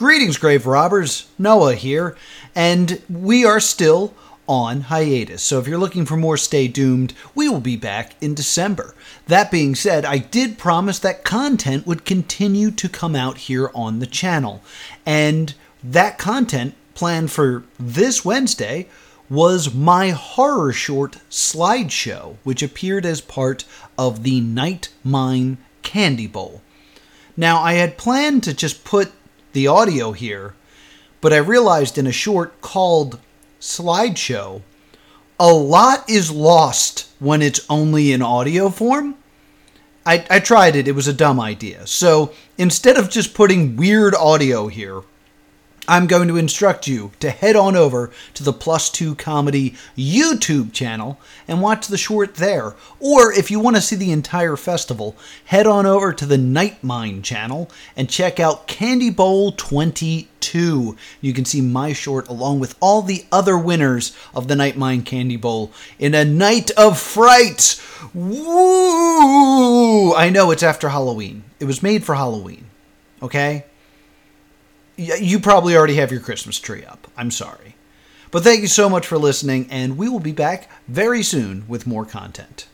Greetings, grave robbers. Noah here, and we are still on hiatus. So if you're looking for more Stay Doomed, we will be back in December. That being said, I did promise that content would continue to come out here on the channel. And that content planned for this Wednesday was my horror short slideshow, which appeared as part of the Night Mine Candy Bowl. Now, I had planned to just put the audio here, but I realized in a short called slideshow, a lot is lost when it's only in audio form. I, I tried it, it was a dumb idea. So instead of just putting weird audio here, I'm going to instruct you to head on over to the Plus Two Comedy YouTube channel and watch the short there. Or if you want to see the entire festival, head on over to the Nightmind channel and check out Candy Bowl 22. You can see my short along with all the other winners of the Nightmind Candy Bowl in a night of fright. Woo! I know it's after Halloween. It was made for Halloween. Okay? You probably already have your Christmas tree up. I'm sorry. But thank you so much for listening, and we will be back very soon with more content.